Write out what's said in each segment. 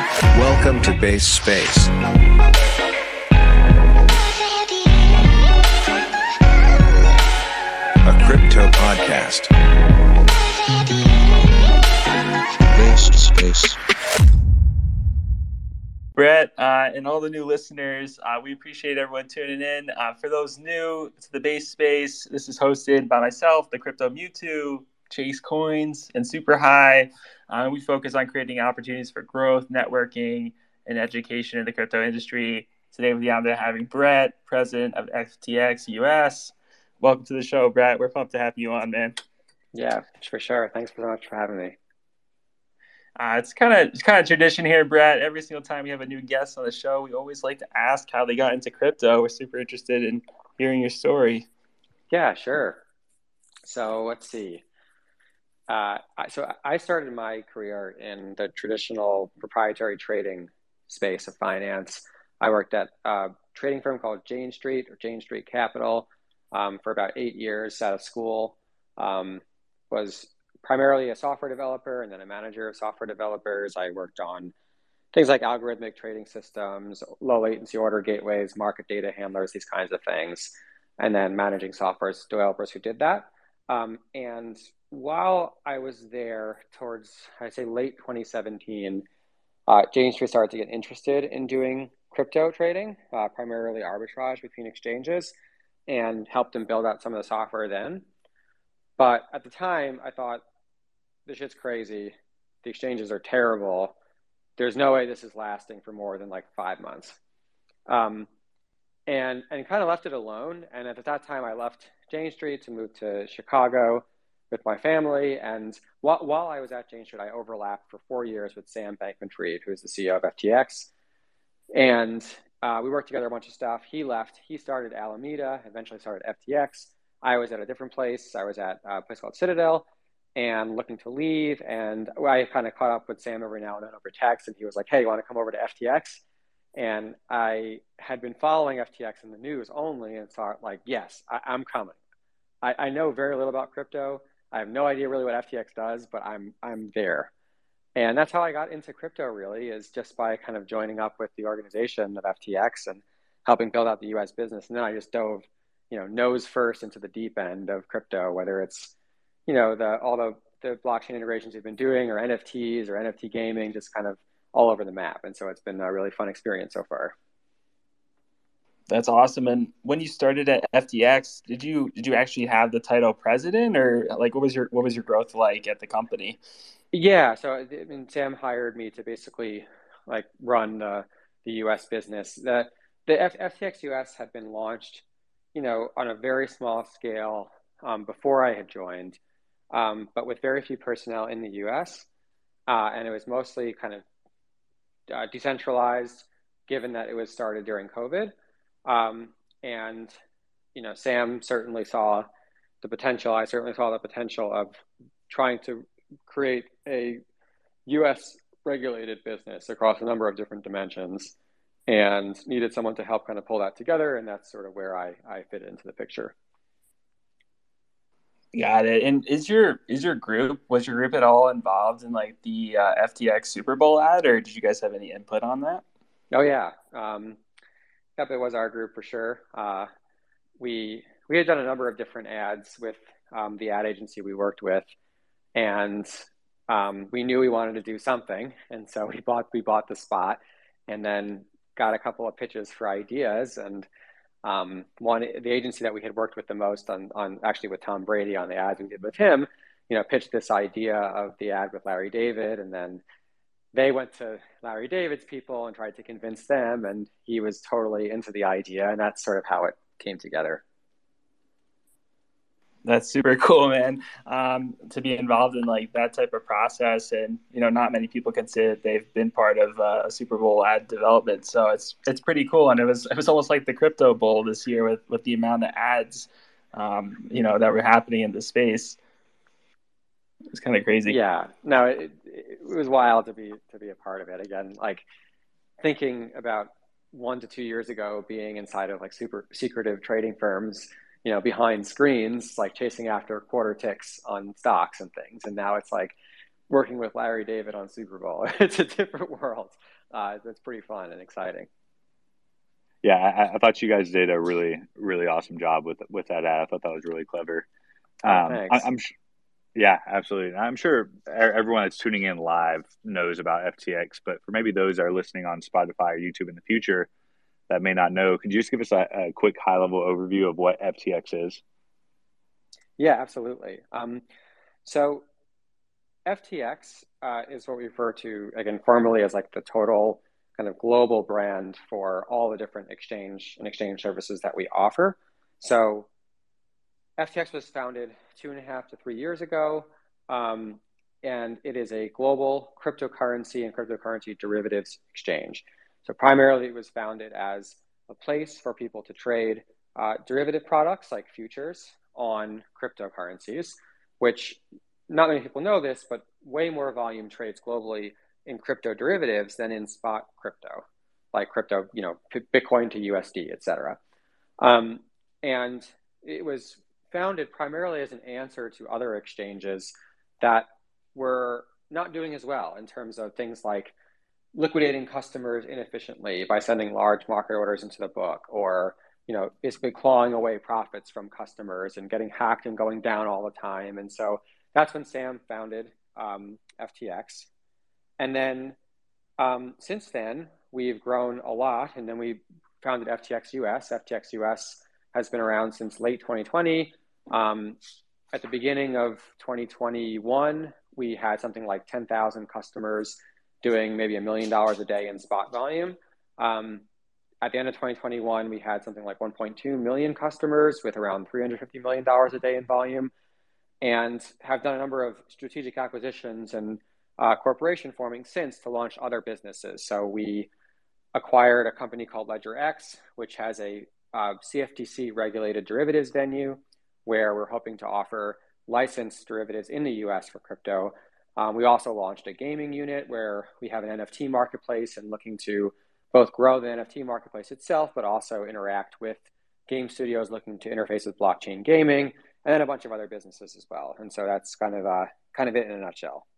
Welcome to Base Space. A crypto podcast. Base Space. Brett, uh, and all the new listeners, uh, we appreciate everyone tuning in. Uh, for those new to the base space, this is hosted by myself, the Crypto Mewtwo, Chase Coins, and Super High. Uh, we focus on creating opportunities for growth, networking, and education in the crypto industry. Today, we have having Brett, president of FTX US. Welcome to the show, Brett. We're pumped to have you on, man. Yeah, for sure. Thanks so much for having me. Uh, it's kind of it's kind of tradition here, Brett. Every single time we have a new guest on the show, we always like to ask how they got into crypto. We're super interested in hearing your story. Yeah, sure. So let's see. Uh, so I started my career in the traditional proprietary trading space of finance. I worked at a trading firm called Jane Street or Jane Street Capital um, for about eight years out of school. Um, was primarily a software developer and then a manager of software developers. I worked on things like algorithmic trading systems, low latency order gateways, market data handlers, these kinds of things, and then managing software developers who did that. Um, and while I was there towards, I'd say late 2017, uh, Jane Street started to get interested in doing crypto trading, uh, primarily arbitrage between exchanges, and helped them build out some of the software then. But at the time, I thought, this shit's crazy. The exchanges are terrible. There's no way this is lasting for more than like five months. Um, and and kind of left it alone. And at that time, I left Jane Street to move to Chicago with my family. And while, while I was at Jane Street, I overlapped for four years with Sam Bankman Fried, who is the CEO of FTX. And uh, we worked together a bunch of stuff. He left. He started Alameda, eventually started FTX. I was at a different place. I was at a place called Citadel and looking to leave. And I kind of caught up with Sam every now and then over text. And he was like, hey, you want to come over to FTX? And I had been following FTX in the news only and thought, like, yes, I, am coming. I, I know very little about crypto. I have no idea really what FTX does, but I'm I'm there. And that's how I got into crypto really is just by kind of joining up with the organization of FTX and helping build out the US business. And then I just dove, you know, nose first into the deep end of crypto, whether it's, you know, the all the the blockchain integrations we've been doing or NFTs or NFT gaming, just kind of all over the map. And so it's been a really fun experience so far. That's awesome. And when you started at FTX, did you did you actually have the title president, or like what was your what was your growth like at the company? Yeah, so I mean, Sam hired me to basically like run the the U.S. business. The the F- FTX US had been launched, you know, on a very small scale um, before I had joined, um, but with very few personnel in the U.S. Uh, and it was mostly kind of uh, decentralized, given that it was started during COVID. Um, and you know, Sam certainly saw the potential. I certainly saw the potential of trying to create a U.S. regulated business across a number of different dimensions, and needed someone to help kind of pull that together. And that's sort of where I I fit into the picture. Got it. And is your is your group was your group at all involved in like the uh, FTX Super Bowl ad, or did you guys have any input on that? Oh yeah, um, Yep, it was our group for sure. Uh, we we had done a number of different ads with um, the ad agency we worked with, and um, we knew we wanted to do something, and so we bought we bought the spot, and then got a couple of pitches for ideas, and um, one the agency that we had worked with the most on on actually with Tom Brady on the ads we did with him, you know, pitched this idea of the ad with Larry David, and then they went to Larry David's people and tried to convince them, and he was totally into the idea, and that's sort of how it came together. That's super cool, man. Um, to be involved in like that type of process, and you know, not many people can say that they've been part of uh, a Super Bowl ad development. So it's it's pretty cool, and it was it was almost like the crypto bowl this year with with the amount of ads, um, you know, that were happening in the space. It's kind of crazy. Yeah, no, it, it was wild to be to be a part of it again. Like thinking about one to two years ago, being inside of like super secretive trading firms, you know, behind screens, like chasing after quarter ticks on stocks and things, and now it's like working with Larry David on Super Bowl. it's a different world. Uh, it's pretty fun and exciting. Yeah, I, I, thought you guys did a really, really awesome job with with that ad. I thought that was really clever. Oh, um, oh, I, am yeah, absolutely. I'm sure everyone that's tuning in live knows about FTX, but for maybe those that are listening on Spotify or YouTube in the future that may not know, could you just give us a, a quick high level overview of what FTX is? Yeah, absolutely. Um, so FTX uh, is what we refer to again formally as like the total kind of global brand for all the different exchange and exchange services that we offer. So FTX was founded two and a half to three years ago, um, and it is a global cryptocurrency and cryptocurrency derivatives exchange. So primarily, it was founded as a place for people to trade uh, derivative products like futures on cryptocurrencies, which not many people know this, but way more volume trades globally in crypto derivatives than in spot crypto, like crypto, you know, Bitcoin to USD, et cetera. Um, and it was founded primarily as an answer to other exchanges that were not doing as well in terms of things like liquidating customers inefficiently by sending large market orders into the book or you know basically clawing away profits from customers and getting hacked and going down all the time. And so that's when sam founded um, ftx and then um, since then we've grown a lot. And then we founded ftx us ftx us has been around since late 2020 um, at the beginning of 2021, we had something like 10,000 customers doing maybe a million dollars a day in spot volume. Um, at the end of 2021, we had something like 1.2 million customers with around $350 million a day in volume and have done a number of strategic acquisitions and uh, corporation forming since to launch other businesses. So we acquired a company called Ledger X, which has a uh, CFTC regulated derivatives venue where we're hoping to offer licensed derivatives in the US for crypto. Um, we also launched a gaming unit where we have an NFT marketplace and looking to both grow the NFT marketplace itself, but also interact with game studios looking to interface with blockchain gaming, and then a bunch of other businesses as well. And so that's kind of uh, kind of it in a nutshell.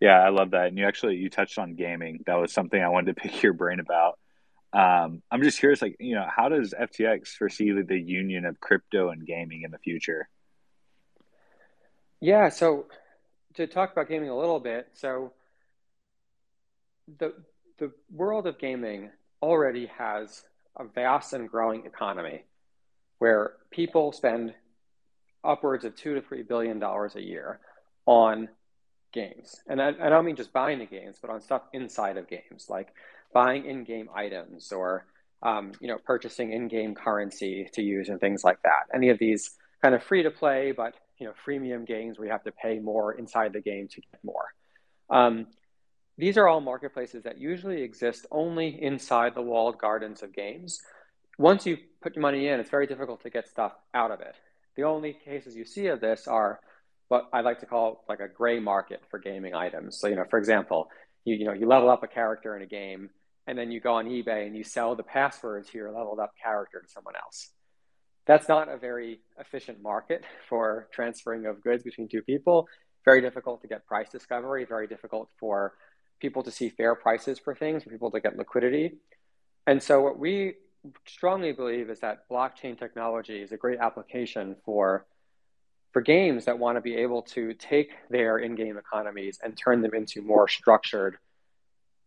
Yeah, I love that. And you actually you touched on gaming. That was something I wanted to pick your brain about. Um, I'm just curious, like, you know, how does FTX foresee the union of crypto and gaming in the future? Yeah, so to talk about gaming a little bit, so the the world of gaming already has a vast and growing economy where people spend upwards of two to three billion dollars a year on games. And I, I don't mean just buying the games, but on stuff inside of games, like buying in-game items or um, you know purchasing in-game currency to use and things like that. Any of these kind of free to play, but you know freemium games where you have to pay more inside the game to get more. Um, these are all marketplaces that usually exist only inside the walled gardens of games. Once you put your money in, it's very difficult to get stuff out of it. The only cases you see of this are what I like to call like a gray market for gaming items. So, you know, for example, you, you know, you level up a character in a game and then you go on eBay and you sell the password to your leveled up character to someone else. That's not a very efficient market for transferring of goods between two people. Very difficult to get price discovery, very difficult for people to see fair prices for things, for people to get liquidity. And so, what we strongly believe is that blockchain technology is a great application for for games that want to be able to take their in-game economies and turn them into more structured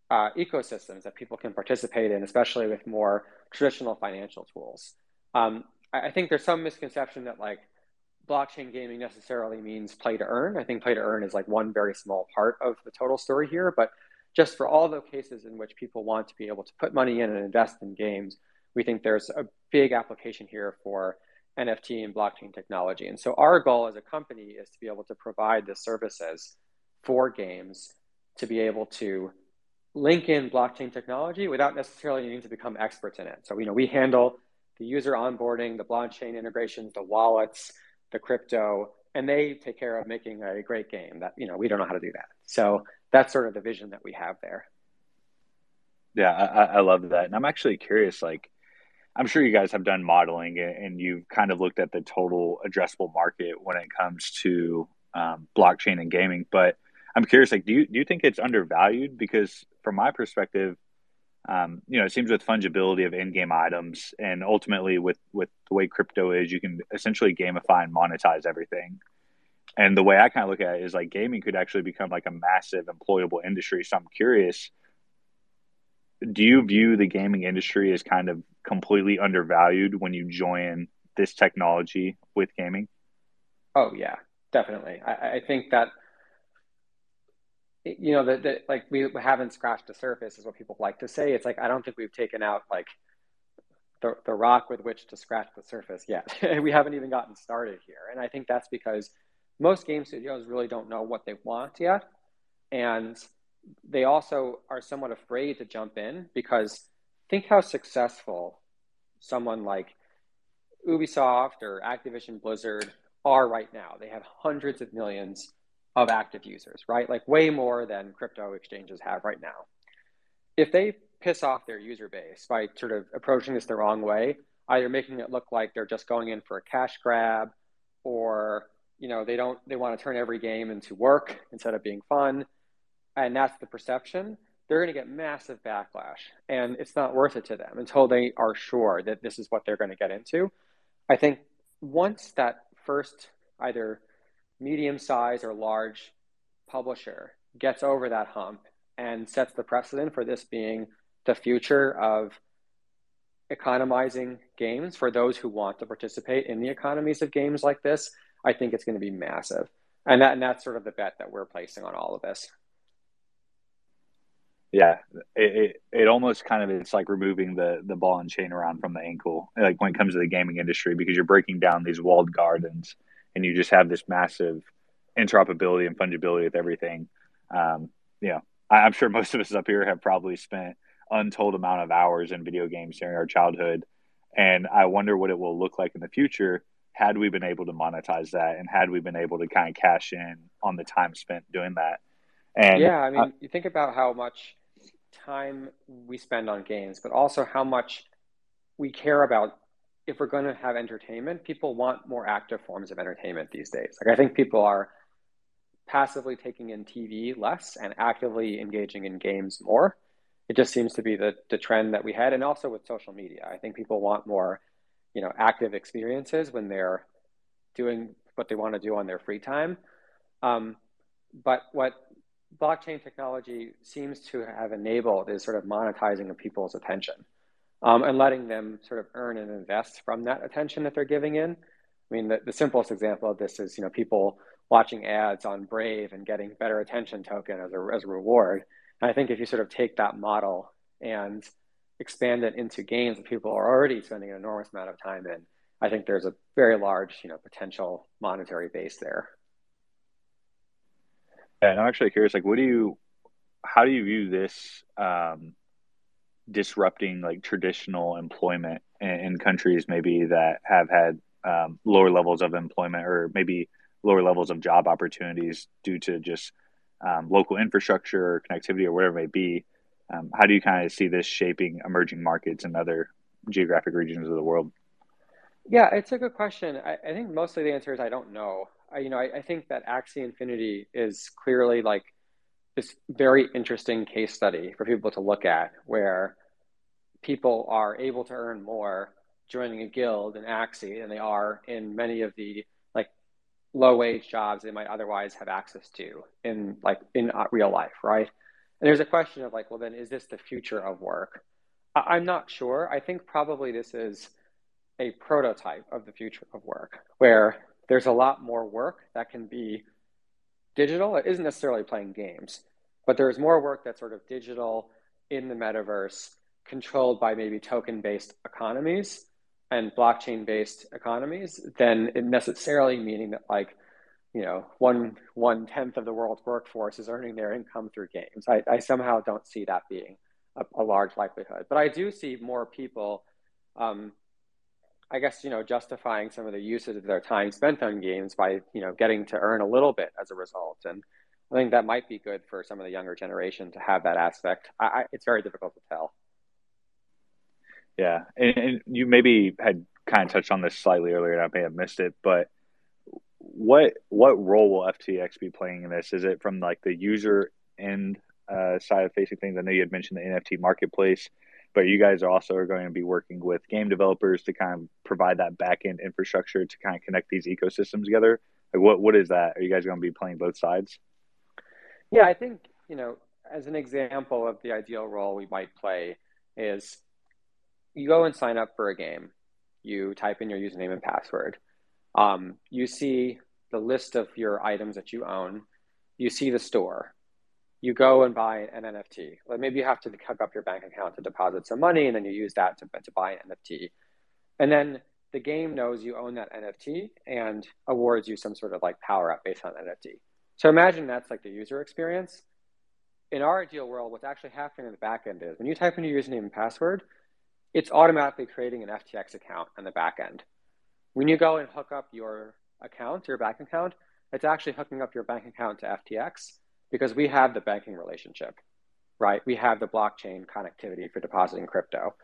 uh, ecosystems that people can participate in, especially with more traditional financial tools. Um, I, I think there's some misconception that like blockchain gaming necessarily means play to earn. I think play to earn is like one very small part of the total story here, but just for all the cases in which people want to be able to put money in and invest in games, we think there's a big application here for NFT and blockchain technology. And so our goal as a company is to be able to provide the services for games to be able to link in blockchain technology without necessarily needing to become experts in it. So, you know, we handle the user onboarding, the blockchain integrations, the wallets, the crypto, and they take care of making a great game that, you know, we don't know how to do that. So that's sort of the vision that we have there. Yeah, I, I love that. And I'm actually curious, like, I'm sure you guys have done modeling and you've kind of looked at the total addressable market when it comes to um, blockchain and gaming. But I'm curious, like, do you do you think it's undervalued? Because from my perspective, um, you know, it seems with fungibility of in-game items, and ultimately with with the way crypto is, you can essentially gamify and monetize everything. And the way I kind of look at it is like gaming could actually become like a massive employable industry. So I'm curious, do you view the gaming industry as kind of completely undervalued when you join this technology with gaming? Oh yeah, definitely. I, I think that you know that like we haven't scratched the surface is what people like to say. It's like I don't think we've taken out like the, the rock with which to scratch the surface yet. we haven't even gotten started here. And I think that's because most game studios really don't know what they want yet. And they also are somewhat afraid to jump in because think how successful someone like Ubisoft or Activision Blizzard are right now. They have hundreds of millions of active users, right? Like way more than crypto exchanges have right now. If they piss off their user base by sort of approaching this the wrong way, either making it look like they're just going in for a cash grab or you know they don't they want to turn every game into work instead of being fun and that's the perception they're going to get massive backlash and it's not worth it to them until they are sure that this is what they're going to get into i think once that first either medium size or large publisher gets over that hump and sets the precedent for this being the future of economizing games for those who want to participate in the economies of games like this I think it's going to be massive. And that and that's sort of the bet that we're placing on all of this. Yeah, it, it, it almost kind of it's like removing the the ball and chain around from the ankle, like when it comes to the gaming industry, because you're breaking down these walled gardens, and you just have this massive interoperability and fungibility with everything. Um, you know, I, I'm sure most of us up here have probably spent untold amount of hours in video games during our childhood, and I wonder what it will look like in the future had we been able to monetize that and had we been able to kind of cash in on the time spent doing that and yeah i mean uh, you think about how much time we spend on games but also how much we care about if we're going to have entertainment people want more active forms of entertainment these days. Like i think people are passively taking in tv less and actively engaging in games more. It just seems to be the, the trend that we had and also with social media. I think people want more you know active experiences when they're doing what they want to do on their free time. Um, but what blockchain technology seems to have enabled is sort of monetizing of people's attention um, and letting them sort of earn and invest from that attention that they're giving in. I mean, the, the simplest example of this is you know people watching ads on Brave and getting better attention token as a as a reward. And I think if you sort of take that model and expand it into games that people are already spending an enormous amount of time in, I think there's a very large, you know, potential monetary base there. And I'm actually curious, like, what do you, how do you view this um, disrupting like traditional employment in, in, countries maybe that have had um, lower levels of employment or maybe lower levels of job opportunities due to just um, local infrastructure or connectivity or whatever it may be? Um, how do you kind of see this shaping emerging markets and other geographic regions of the world? Yeah, it's a good question. I, I think mostly the answer is I don't know. I, you know, I, I think that Axie Infinity is clearly like this very interesting case study for people to look at, where people are able to earn more joining a guild in Axie than they are in many of the like low wage jobs they might otherwise have access to in like in uh, real life, right? And there's a question of like, well, then is this the future of work? I'm not sure. I think probably this is a prototype of the future of work where there's a lot more work that can be digital. It isn't necessarily playing games, but there's more work that's sort of digital in the metaverse, controlled by maybe token based economies and blockchain based economies than it necessarily meaning that like you know one one tenth of the world's workforce is earning their income through games. I, I somehow don't see that being a, a, large likelihood, but I do see more people. Um, I guess you know justifying some of the uses of their time spent on games by you know getting to earn a little bit as a result, and I think that might be good for some of the younger generation to have that aspect. I, I, it's very difficult to tell. Yeah, and, and you maybe had kind of touched on this slightly earlier, and I may have missed it, but what what role will FTX be playing in this? Is it from like the user end uh, side of facing things? I know you had mentioned the NFT marketplace, but you guys are also going to be working with game developers to kind of provide that back end infrastructure to kind of connect these ecosystems together. Like what what is that? Are you guys going to be playing both sides? Yeah, I think you know, as an example of the ideal role we might play is you go and sign up for a game. You type in your username and password. Um, you see the list of your items that you own. You see the store. You go and buy an NFT. Like maybe you have to hook up your bank account to deposit some money, and then you use that to, to buy an NFT. And then the game knows you own that NFT and awards you some sort of like power up based on NFT. So imagine that's like the user experience. In our ideal world, what's actually happening in the backend is when you type in your username and password, it's automatically creating an FTX account on the backend. When you go and hook up your account, your bank account, it's actually hooking up your bank account to FTX because we have the banking relationship, right? We have the blockchain connectivity for depositing crypto.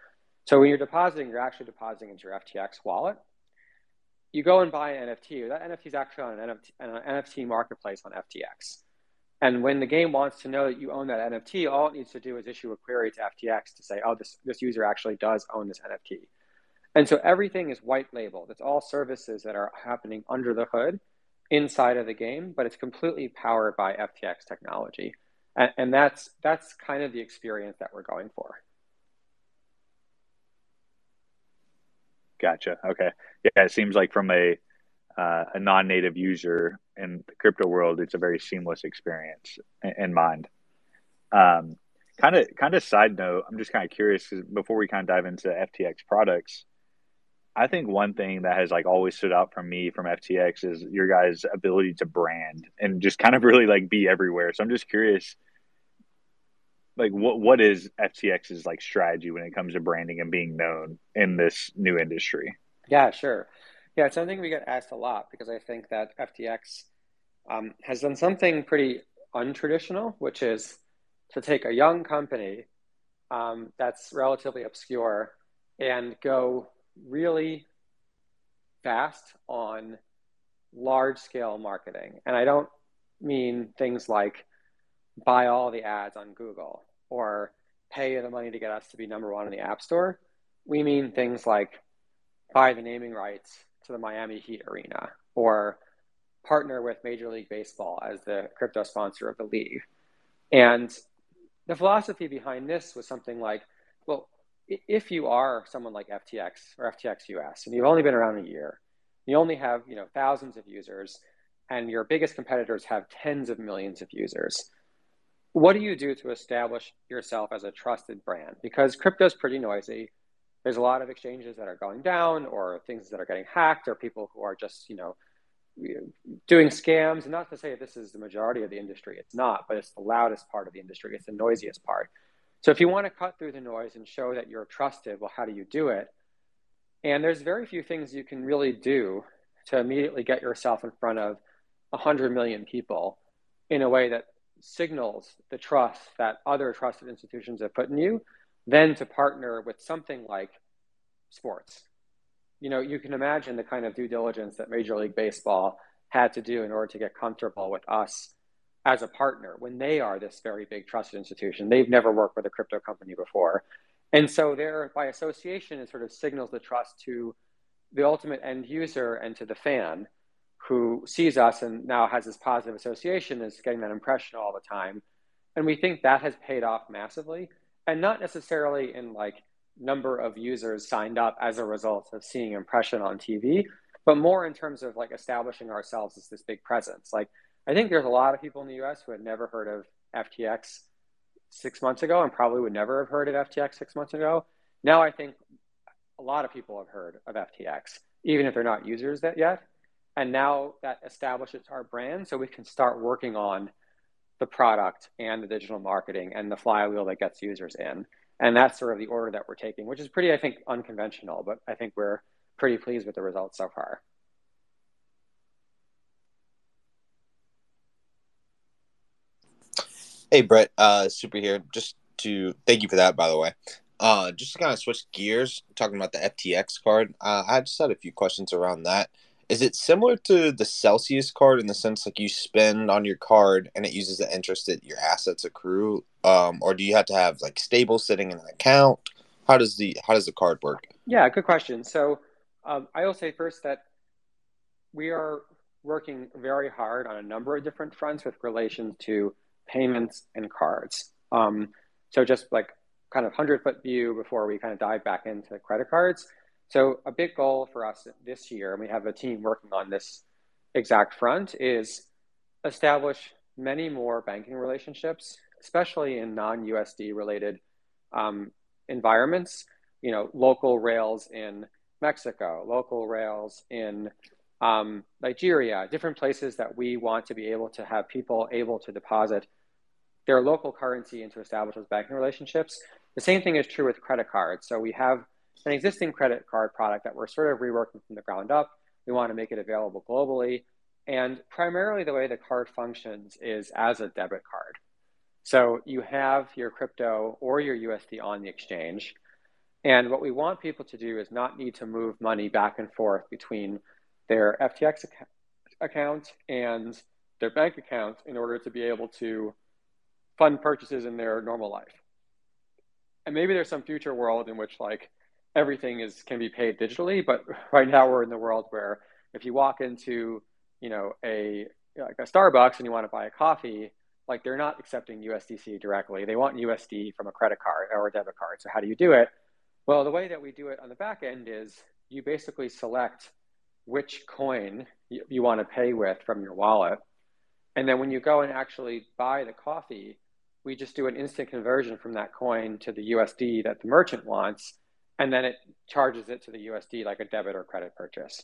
So when you're depositing, you're actually depositing into your FTX wallet. You go and buy an NFT. That NFT is actually on an NFT, an NFT marketplace on FTX. And when the game wants to know that you own that NFT, all it needs to do is issue a query to FTX to say, oh, this, this user actually does own this NFT. And so everything is white labeled. It's all services that are happening under the hood inside of the game, but it's completely powered by FTX technology. And, and that's, that's kind of the experience that we're going for. Gotcha. Okay. Yeah, it seems like from a uh, a non-native user in the crypto world, it's a very seamless experience in, in mind. Um, kind of, kind of side note, I'm just kind of curious before we kind of dive into FTX products. I think one thing that has like always stood out for me from FTX is your guys' ability to brand and just kind of really like be everywhere. So I'm just curious like what what is FTX's like strategy when it comes to branding and being known in this new industry? Yeah, sure. Yeah, it's something we get asked a lot because I think that FTX um, has done something pretty untraditional, which is to take a young company um, that's relatively obscure and go really fast on large scale marketing. And I don't mean things like buy all the ads on Google or pay the money to get us to be number one in the App Store. We mean things like buy the naming rights to the Miami Heat Arena or partner with Major League Baseball as the crypto sponsor of the league. And the philosophy behind this was something like, well, if you are someone like FTX or FTX US and you've only been around a year, you only have you know thousands of users, and your biggest competitors have tens of millions of users what do you do to establish yourself as a trusted brand? Because crypto is pretty noisy. There's a lot of exchanges that are going down, or things that are getting hacked, or people who are just, you know, doing scams. And not to say this is the majority of the industry, it's not, but it's the loudest part of the industry. It's the noisiest part. So if you want to cut through the noise and show that you're trusted, well, how do you do it? And there's very few things you can really do to immediately get yourself in front of 100 million people in a way that signals the trust that other trusted institutions have put in you, then to partner with something like sports. You know, you can imagine the kind of due diligence that Major League Baseball had to do in order to get comfortable with us as a partner when they are this very big trusted institution. They've never worked with a crypto company before. And so there by association it sort of signals the trust to the ultimate end user and to the fan who sees us and now has this positive association is getting that impression all the time. And we think that has paid off massively and not necessarily in like number of users signed up as a result of seeing impression on TV, but more in terms of like establishing ourselves as this big presence. Like I think there's a lot of people in the US who had never heard of FTX six months ago and probably would never have heard of FTX six months ago. Now I think a lot of people have heard of FTX, even if they're not users that yet. And now that establishes our brand, so we can start working on the product and the digital marketing and the flywheel that gets users in. And that's sort of the order that we're taking, which is pretty, I think, unconventional, but I think we're pretty pleased with the results so far. Hey, Brett, uh, super here. Just to thank you for that, by the way. Uh, just to kind of switch gears, talking about the FTX card, uh, I just had a few questions around that is it similar to the Celsius card in the sense like you spend on your card and it uses the interest that your assets accrue, um, or do you have to have like stable sitting in an account? How does the how does the card work? Yeah, good question. So um, I will say first that we are working very hard on a number of different fronts with relation to payments and cards. Um, so just like kind of hundred foot view before we kind of dive back into credit cards. So a big goal for us this year, and we have a team working on this exact front, is establish many more banking relationships, especially in non-USD related um, environments. You know, local rails in Mexico, local rails in um, Nigeria, different places that we want to be able to have people able to deposit their local currency into to establish those banking relationships. The same thing is true with credit cards. So we have an existing credit card product that we're sort of reworking from the ground up. We want to make it available globally. And primarily, the way the card functions is as a debit card. So you have your crypto or your USD on the exchange. And what we want people to do is not need to move money back and forth between their FTX account and their bank account in order to be able to fund purchases in their normal life. And maybe there's some future world in which like everything is can be paid digitally, but right now we're in the world where if you walk into, you know, a like a Starbucks and you want to buy a coffee, like they're not accepting USDC directly. They want USD from a credit card or a debit card. So how do you do it? Well, the way that we do it on the back end is you basically select which coin you, you want to pay with from your wallet. And then when you go and actually buy the coffee, we just do an instant conversion from that coin to the USD that the merchant wants and then it charges it to the USD like a debit or credit purchase.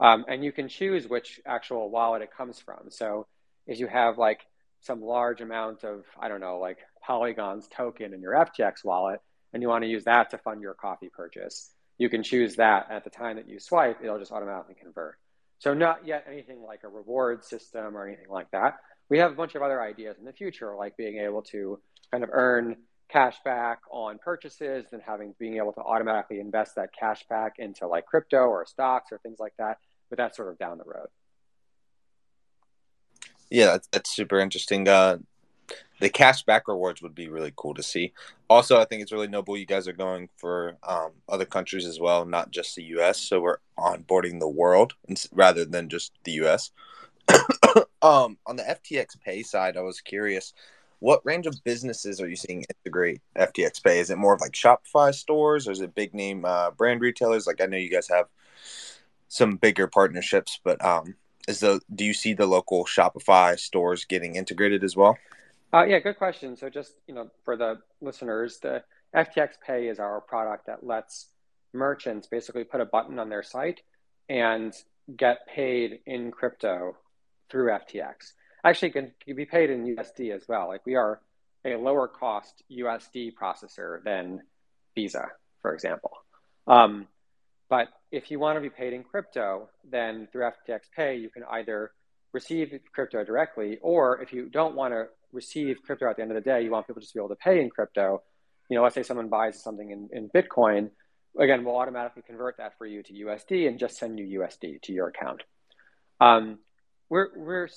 Um, and you can choose which actual wallet it comes from. So if you have like some large amount of, I don't know, like Polygon's token in your FTX wallet, and you want to use that to fund your coffee purchase, you can choose that at the time that you swipe, it'll just automatically convert. So not yet anything like a reward system or anything like that. We have a bunch of other ideas in the future, like being able to kind of earn cash back on purchases and having being able to automatically invest that cash back into like crypto or stocks or things like that but that's sort of down the road yeah that's, that's super interesting uh, the cash back rewards would be really cool to see also i think it's really noble you guys are going for um, other countries as well not just the us so we're onboarding the world rather than just the us um, on the ftx pay side i was curious what range of businesses are you seeing integrate FTX Pay? Is it more of like Shopify stores, or is it big name uh, brand retailers? Like I know you guys have some bigger partnerships, but um, is the do you see the local Shopify stores getting integrated as well? Uh, yeah, good question. So just you know, for the listeners, the FTX Pay is our product that lets merchants basically put a button on their site and get paid in crypto through FTX actually can, can be paid in USD as well. Like we are a lower cost USD processor than Visa, for example. Um, but if you want to be paid in crypto, then through FTX Pay, you can either receive crypto directly, or if you don't want to receive crypto at the end of the day, you want people just to be able to pay in crypto. You know, let's say someone buys something in, in Bitcoin, again, we'll automatically convert that for you to USD and just send you USD to your account. Um, we're, we're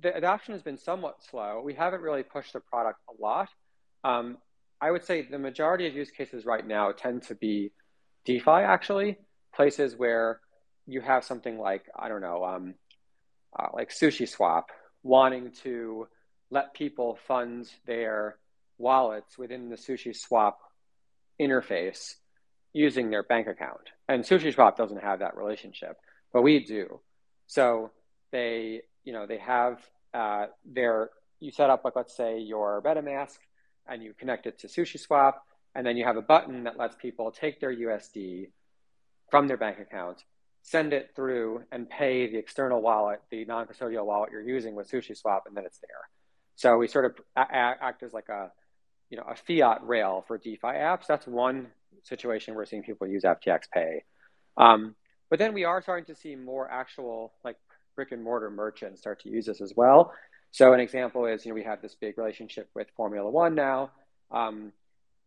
the adoption has been somewhat slow. We haven't really pushed the product a lot. Um, I would say the majority of use cases right now tend to be DeFi, actually, places where you have something like, I don't know, um, uh, like Sushi Swap wanting to let people fund their wallets within the Sushi Swap interface using their bank account. And Sushi Swap doesn't have that relationship, but we do. So they you know, they have uh, their, you set up like, let's say your MetaMask and you connect it to Sushi Swap. And then you have a button that lets people take their USD from their bank account, send it through and pay the external wallet, the non-custodial wallet you're using with SushiSwap, and then it's there. So we sort of act as like a, you know, a fiat rail for DeFi apps. That's one situation we're seeing people use FTX Pay. Um, but then we are starting to see more actual like brick and mortar merchants start to use this as well. So an example is, you know, we have this big relationship with Formula One now. Um,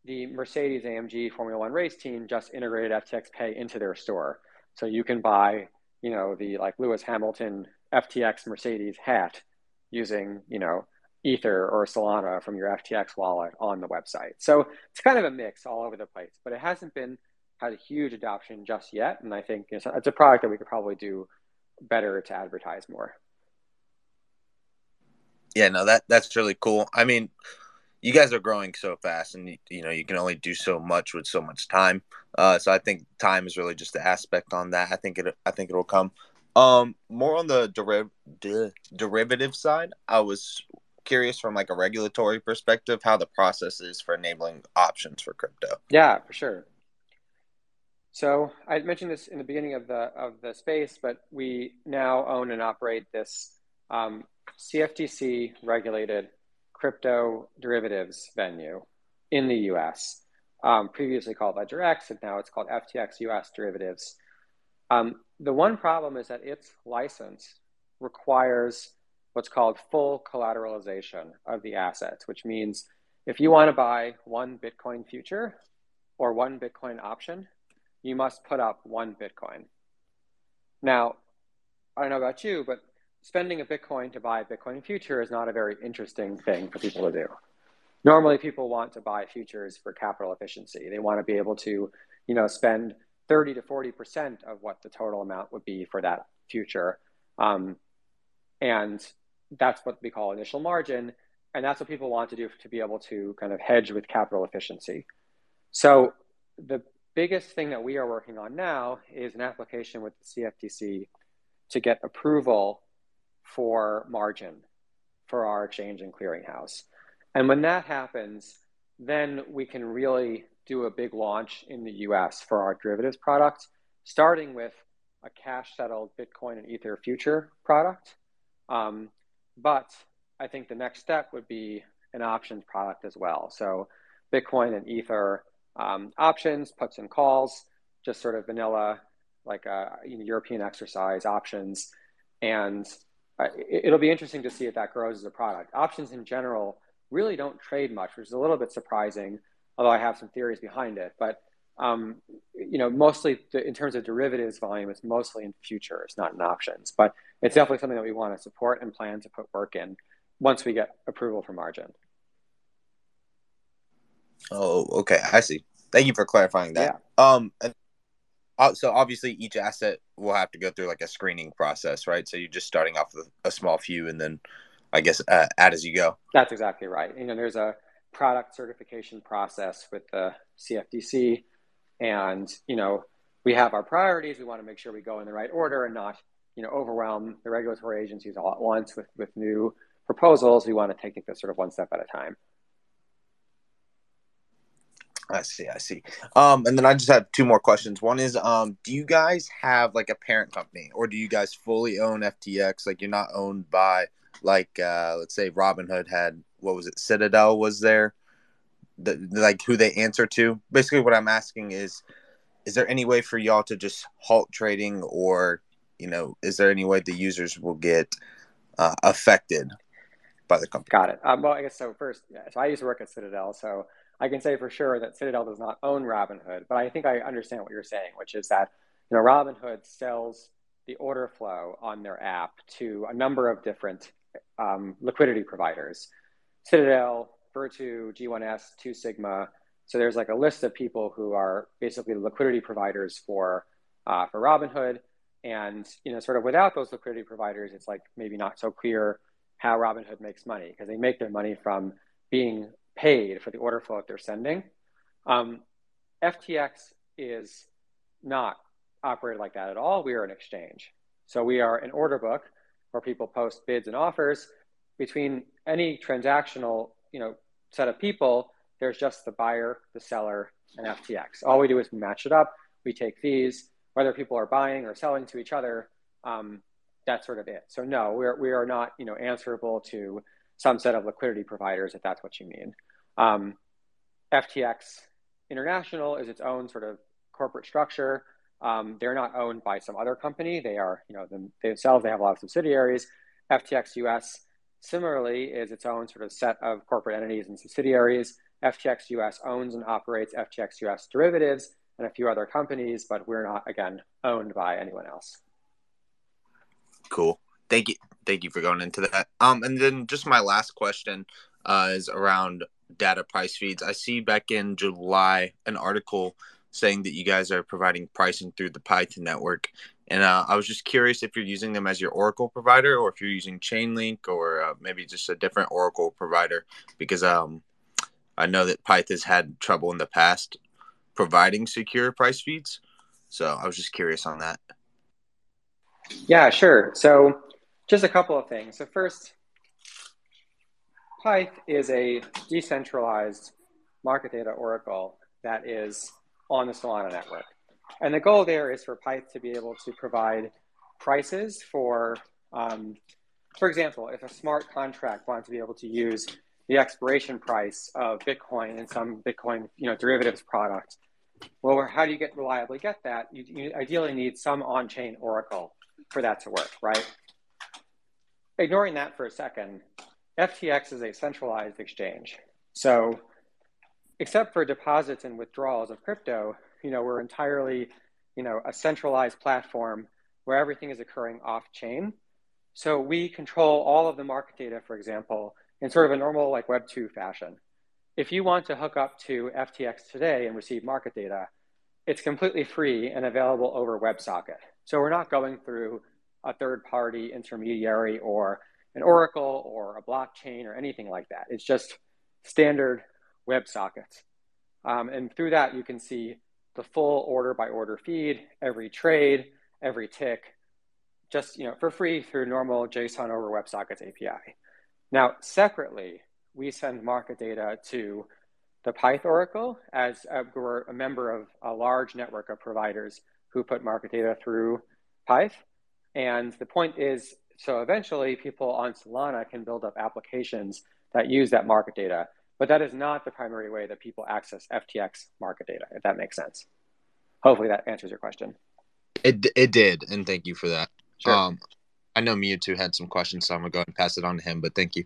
the Mercedes AMG Formula One race team just integrated FTX Pay into their store. So you can buy you know, the like Lewis Hamilton FTX Mercedes hat using, you know, Ether or Solana from your FTX wallet on the website. So it's kind of a mix all over the place, but it hasn't been had a huge adoption just yet. And I think it's a product that we could probably do better to advertise more. Yeah, no, that that's really cool. I mean, you guys are growing so fast, and you know you can only do so much with so much time. Uh, so I think time is really just the aspect on that. I think it. I think it will come. Um, more on the deriv- de- derivative side, I was curious from like a regulatory perspective how the process is for enabling options for crypto. Yeah, for sure. So I mentioned this in the beginning of the of the space, but we now own and operate this um, CFTC regulated crypto derivatives venue in the US, um, previously called LedgerX, and now it's called FTX US Derivatives. Um, the one problem is that its license requires what's called full collateralization of the assets, which means if you want to buy one Bitcoin future or one Bitcoin option, you must put up one Bitcoin. Now, I don't know about you, but spending a Bitcoin to buy a Bitcoin future is not a very interesting thing for people to do. Normally, people want to buy futures for capital efficiency. They want to be able to, you know, spend 30 to 40% of what the total amount would be for that future. Um, and that's what we call initial margin. And that's what people want to do to be able to kind of hedge with capital efficiency. So the biggest thing that we are working on now is an application with the CFTC to get approval for margin for our exchange and clearinghouse. And when that happens, then we can really do a big launch in the US for our derivatives product, starting with a cash settled Bitcoin and Ether future product. Um, but I think the next step would be an options product as well. So Bitcoin and Ether um, options, puts and calls, just sort of vanilla, like a you know, European exercise options. And uh, it'll be interesting to see if that grows as a product. Options in general really don't trade much, which is a little bit surprising, although I have some theories behind it. But um, you know, mostly in terms of derivatives volume, it's mostly in futures, not in options. But it's definitely something that we want to support and plan to put work in once we get approval for margin. Oh, okay, I see. Thank you for clarifying that. Yeah. Um, uh, so obviously each asset will have to go through like a screening process, right? So you're just starting off with a small few, and then I guess uh, add as you go. That's exactly right. You know, there's a product certification process with the CFTC, and you know, we have our priorities. We want to make sure we go in the right order and not, you know, overwhelm the regulatory agencies all at once with with new proposals. We want to take it sort of one step at a time. I see, I see. Um, and then I just have two more questions. One is, um, do you guys have like a parent company, or do you guys fully own FTX? Like you're not owned by, like, uh, let's say Robinhood had what was it, Citadel was there, the, like who they answer to. Basically, what I'm asking is, is there any way for y'all to just halt trading, or you know, is there any way the users will get uh, affected by the company? Got it. Um, well, I guess so. First, yeah. So I used to work at Citadel, so I can say for sure that Citadel does not own Robinhood, but I think I understand what you're saying, which is that you know Robinhood sells the order flow on their app to a number of different um, liquidity providers: Citadel, Virtu, G1S, Two Sigma. So there's like a list of people who are basically liquidity providers for uh, for Robinhood, and you know, sort of without those liquidity providers, it's like maybe not so clear how Robinhood makes money because they make their money from being paid for the order flow that they're sending. Um, FTX is not operated like that at all. We are an exchange. So we are an order book where people post bids and offers. Between any transactional, you know, set of people, there's just the buyer, the seller, and FTX. All we do is match it up. We take fees, whether people are buying or selling to each other. Um, that's sort of it. So no, we're we are not, you know, answerable to some set of liquidity providers, if that's what you mean. Um, FTX International is its own sort of corporate structure. Um, they're not owned by some other company. They are, you know, them, themselves, they have a lot of subsidiaries. FTX US similarly is its own sort of set of corporate entities and subsidiaries. FTX US owns and operates FTX US derivatives and a few other companies, but we're not, again, owned by anyone else. Cool. Thank you. Thank you for going into that. Um, and then just my last question uh, is around data price feeds. I see back in July an article saying that you guys are providing pricing through the Python network. And uh, I was just curious if you're using them as your Oracle provider or if you're using Chainlink or uh, maybe just a different Oracle provider because um, I know that Python has had trouble in the past providing secure price feeds. So I was just curious on that. Yeah, sure. So just a couple of things. So first, Pyth is a decentralized market data oracle that is on the Solana network. And the goal there is for Pyth to be able to provide prices for, um, for example, if a smart contract wanted to be able to use the expiration price of Bitcoin in some Bitcoin you know, derivatives product, well, how do you get reliably get that? You, you ideally need some on-chain oracle for that to work, right? Ignoring that for a second, FTX is a centralized exchange. So except for deposits and withdrawals of crypto, you know, we're entirely, you know, a centralized platform where everything is occurring off chain. So we control all of the market data, for example, in sort of a normal like Web 2 fashion. If you want to hook up to FTX today and receive market data, it's completely free and available over WebSocket. So we're not going through a third party intermediary or an Oracle or a blockchain or anything like that. It's just standard WebSockets. Um, and through that, you can see the full order by order feed, every trade, every tick, just you know for free through normal JSON over WebSockets API. Now, separately, we send market data to the Pyth Oracle as a, we're a member of a large network of providers who put market data through Pyth. And the point is, so eventually people on Solana can build up applications that use that market data. But that is not the primary way that people access FTX market data, if that makes sense. Hopefully that answers your question. It, it did. And thank you for that. Sure. Um, I know Mewtwo had some questions, so I'm going to go ahead and pass it on to him, but thank you.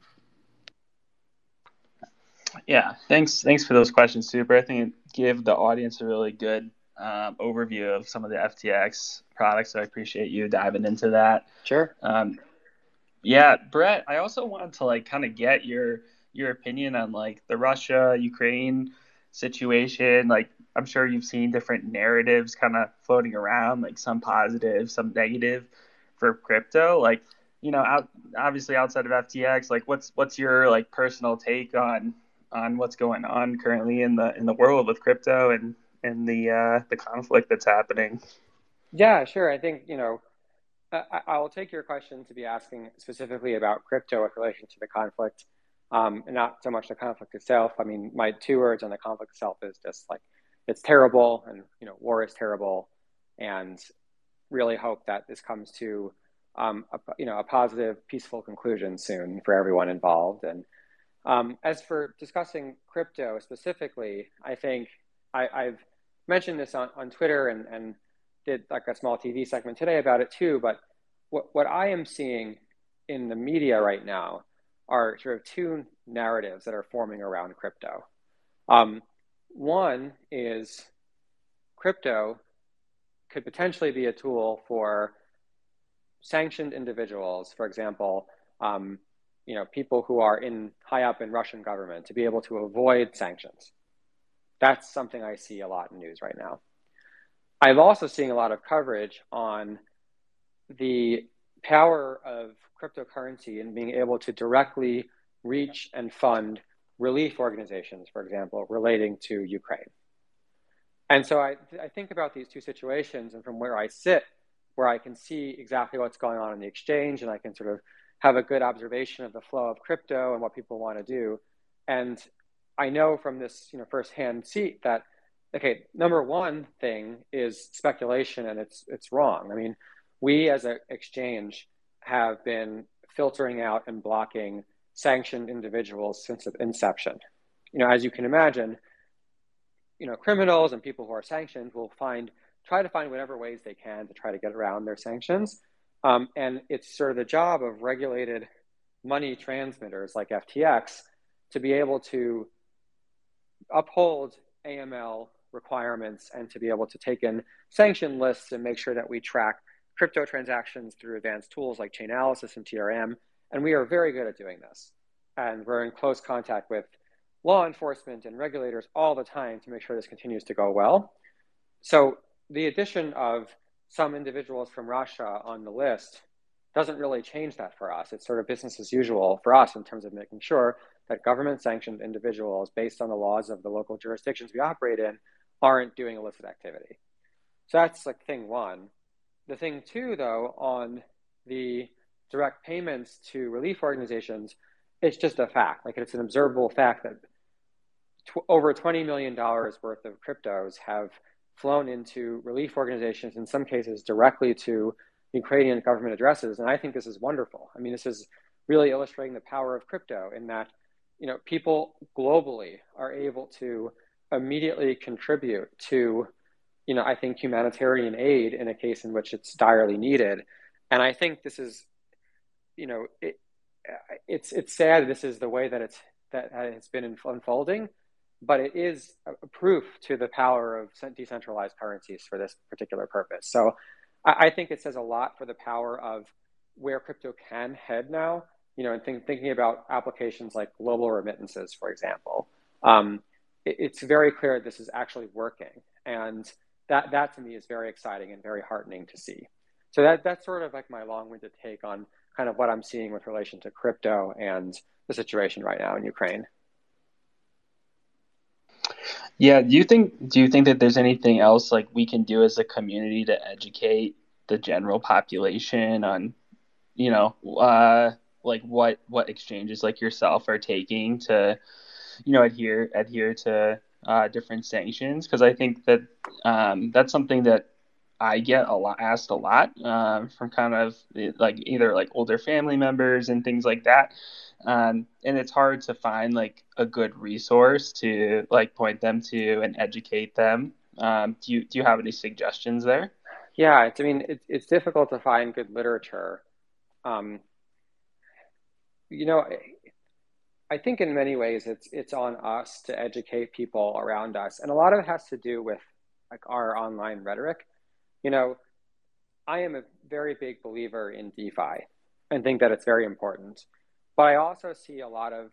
Yeah, thanks. Thanks for those questions, Super. I think it gave the audience a really good um, overview of some of the FTX products. So I appreciate you diving into that. Sure. Um, yeah, Brett. I also wanted to like kind of get your your opinion on like the Russia Ukraine situation. Like I'm sure you've seen different narratives kind of floating around, like some positive, some negative for crypto. Like you know, out obviously outside of FTX, like what's what's your like personal take on on what's going on currently in the in the world with crypto and and the uh, the conflict that's happening? Yeah, sure. I think you know. I, I will take your question to be asking specifically about crypto with relation to the conflict um, and not so much the conflict itself. I mean, my two words on the conflict itself is just like it's terrible, and you know, war is terrible, and really hope that this comes to um, a, you know a positive, peaceful conclusion soon for everyone involved. And um, as for discussing crypto specifically, I think I, have mentioned this on, on Twitter and, and did like a small TV segment today about it too. But what, what I am seeing in the media right now are sort of two narratives that are forming around crypto. Um, one is crypto could potentially be a tool for sanctioned individuals, for example, um, you know, people who are in high up in Russian government to be able to avoid sanctions. That's something I see a lot in news right now. I'm also seeing a lot of coverage on the power of cryptocurrency and being able to directly reach and fund relief organizations, for example, relating to Ukraine. And so I, I think about these two situations, and from where I sit, where I can see exactly what's going on in the exchange, and I can sort of have a good observation of the flow of crypto and what people want to do. And I know from this, you know, firsthand seat that okay, number one thing is speculation, and it's it's wrong. I mean, we as an exchange have been filtering out and blocking sanctioned individuals since inception. You know, as you can imagine, you know, criminals and people who are sanctioned will find try to find whatever ways they can to try to get around their sanctions. Um, and it's sort of the job of regulated money transmitters like FTX to be able to uphold AML requirements and to be able to take in sanction lists and make sure that we track crypto transactions through advanced tools like Chainalysis and TRM. And we are very good at doing this. And we're in close contact with law enforcement and regulators all the time to make sure this continues to go well. So the addition of some individuals from Russia on the list doesn't really change that for us. It's sort of business as usual for us in terms of making sure that government sanctioned individuals, based on the laws of the local jurisdictions we operate in, aren't doing illicit activity. So that's like thing one. The thing two, though, on the direct payments to relief organizations, it's just a fact. Like it's an observable fact that over $20 million worth of cryptos have flown into relief organizations, in some cases directly to Ukrainian government addresses. And I think this is wonderful. I mean, this is really illustrating the power of crypto in that, you know, people globally are able to immediately contribute to, you know, I think humanitarian aid in a case in which it's direly needed. And I think this is, you know, it, it's it's sad this is the way that it's that it's been unfolding, but it is a proof to the power of decentralized currencies for this particular purpose. So I, I think it says a lot for the power of where crypto can head now. You know, and think, thinking about applications like global remittances, for example, um, it, it's very clear this is actually working, and that that to me is very exciting and very heartening to see. So that that's sort of like my long-winded take on kind of what I'm seeing with relation to crypto and the situation right now in Ukraine. Yeah, do you think do you think that there's anything else like we can do as a community to educate the general population on, you know, uh, like what what exchanges like yourself are taking to, you know, adhere adhere to uh, different sanctions? Because I think that um, that's something that I get a lot asked a lot um, from kind of like either like older family members and things like that. Um, and it's hard to find like a good resource to like point them to and educate them. Um, do you do you have any suggestions there? Yeah, it's, I mean, it's it's difficult to find good literature. Um, you know, I think in many ways it's it's on us to educate people around us, and a lot of it has to do with like our online rhetoric. You know, I am a very big believer in DeFi and think that it's very important. But I also see a lot of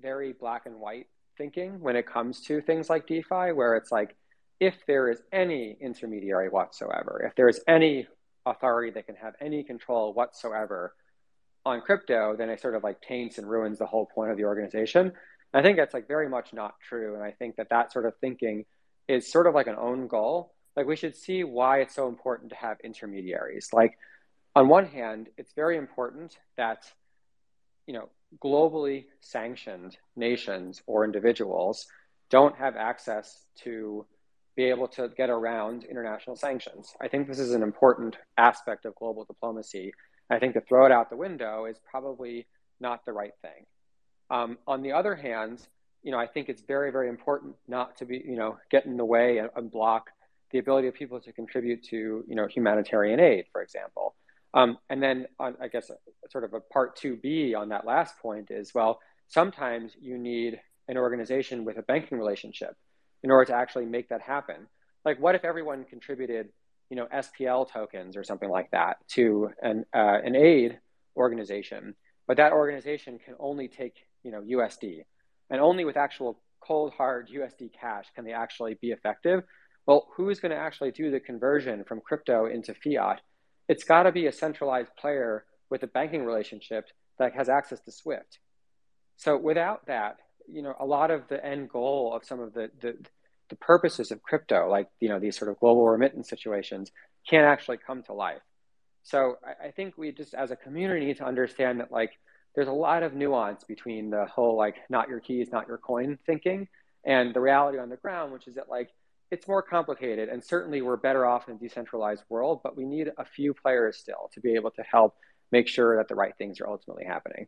very black and white thinking when it comes to things like DeFi, where it's like, if there is any intermediary whatsoever, if there is any authority that can have any control whatsoever on crypto, then it sort of like taints and ruins the whole point of the organization. I think that's like very much not true. And I think that that sort of thinking is sort of like an own goal. Like we should see why it's so important to have intermediaries. Like on one hand, it's very important that you know, globally sanctioned nations or individuals don't have access to be able to get around international sanctions. I think this is an important aspect of global diplomacy. I think to throw it out the window is probably not the right thing. Um, on the other hand, you know, I think it's very, very important not to be, you know, get in the way and, and block the ability of people to contribute to, you know, humanitarian aid, for example. Um, and then on, I guess, sort of a part 2B on that last point is well, sometimes you need an organization with a banking relationship in order to actually make that happen. Like, what if everyone contributed, you know, SPL tokens or something like that to an, uh, an aid organization, but that organization can only take, you know, USD, and only with actual cold hard USD cash can they actually be effective. Well, who's going to actually do the conversion from crypto into fiat it's got to be a centralized player with a banking relationship that has access to Swift. So without that, you know, a lot of the end goal of some of the, the, the purposes of crypto, like you know these sort of global remittance situations, can't actually come to life. So I, I think we just, as a community, need to understand that like there's a lot of nuance between the whole like not your keys, not your coin thinking, and the reality on the ground, which is that like it's more complicated and certainly we're better off in a decentralized world but we need a few players still to be able to help make sure that the right things are ultimately happening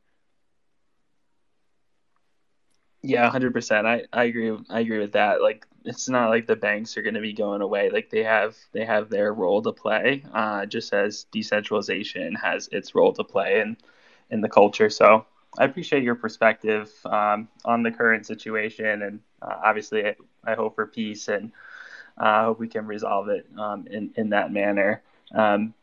yeah. 100% i, I agree i agree with that. Like it's not like the banks are going to be going away. Like they have they have their role to play uh, just as decentralization has its role to play in in the culture. So i appreciate your perspective um, on the current situation and uh, obviously I, I hope for peace and I uh, hope we can resolve it um, in in that manner. Um,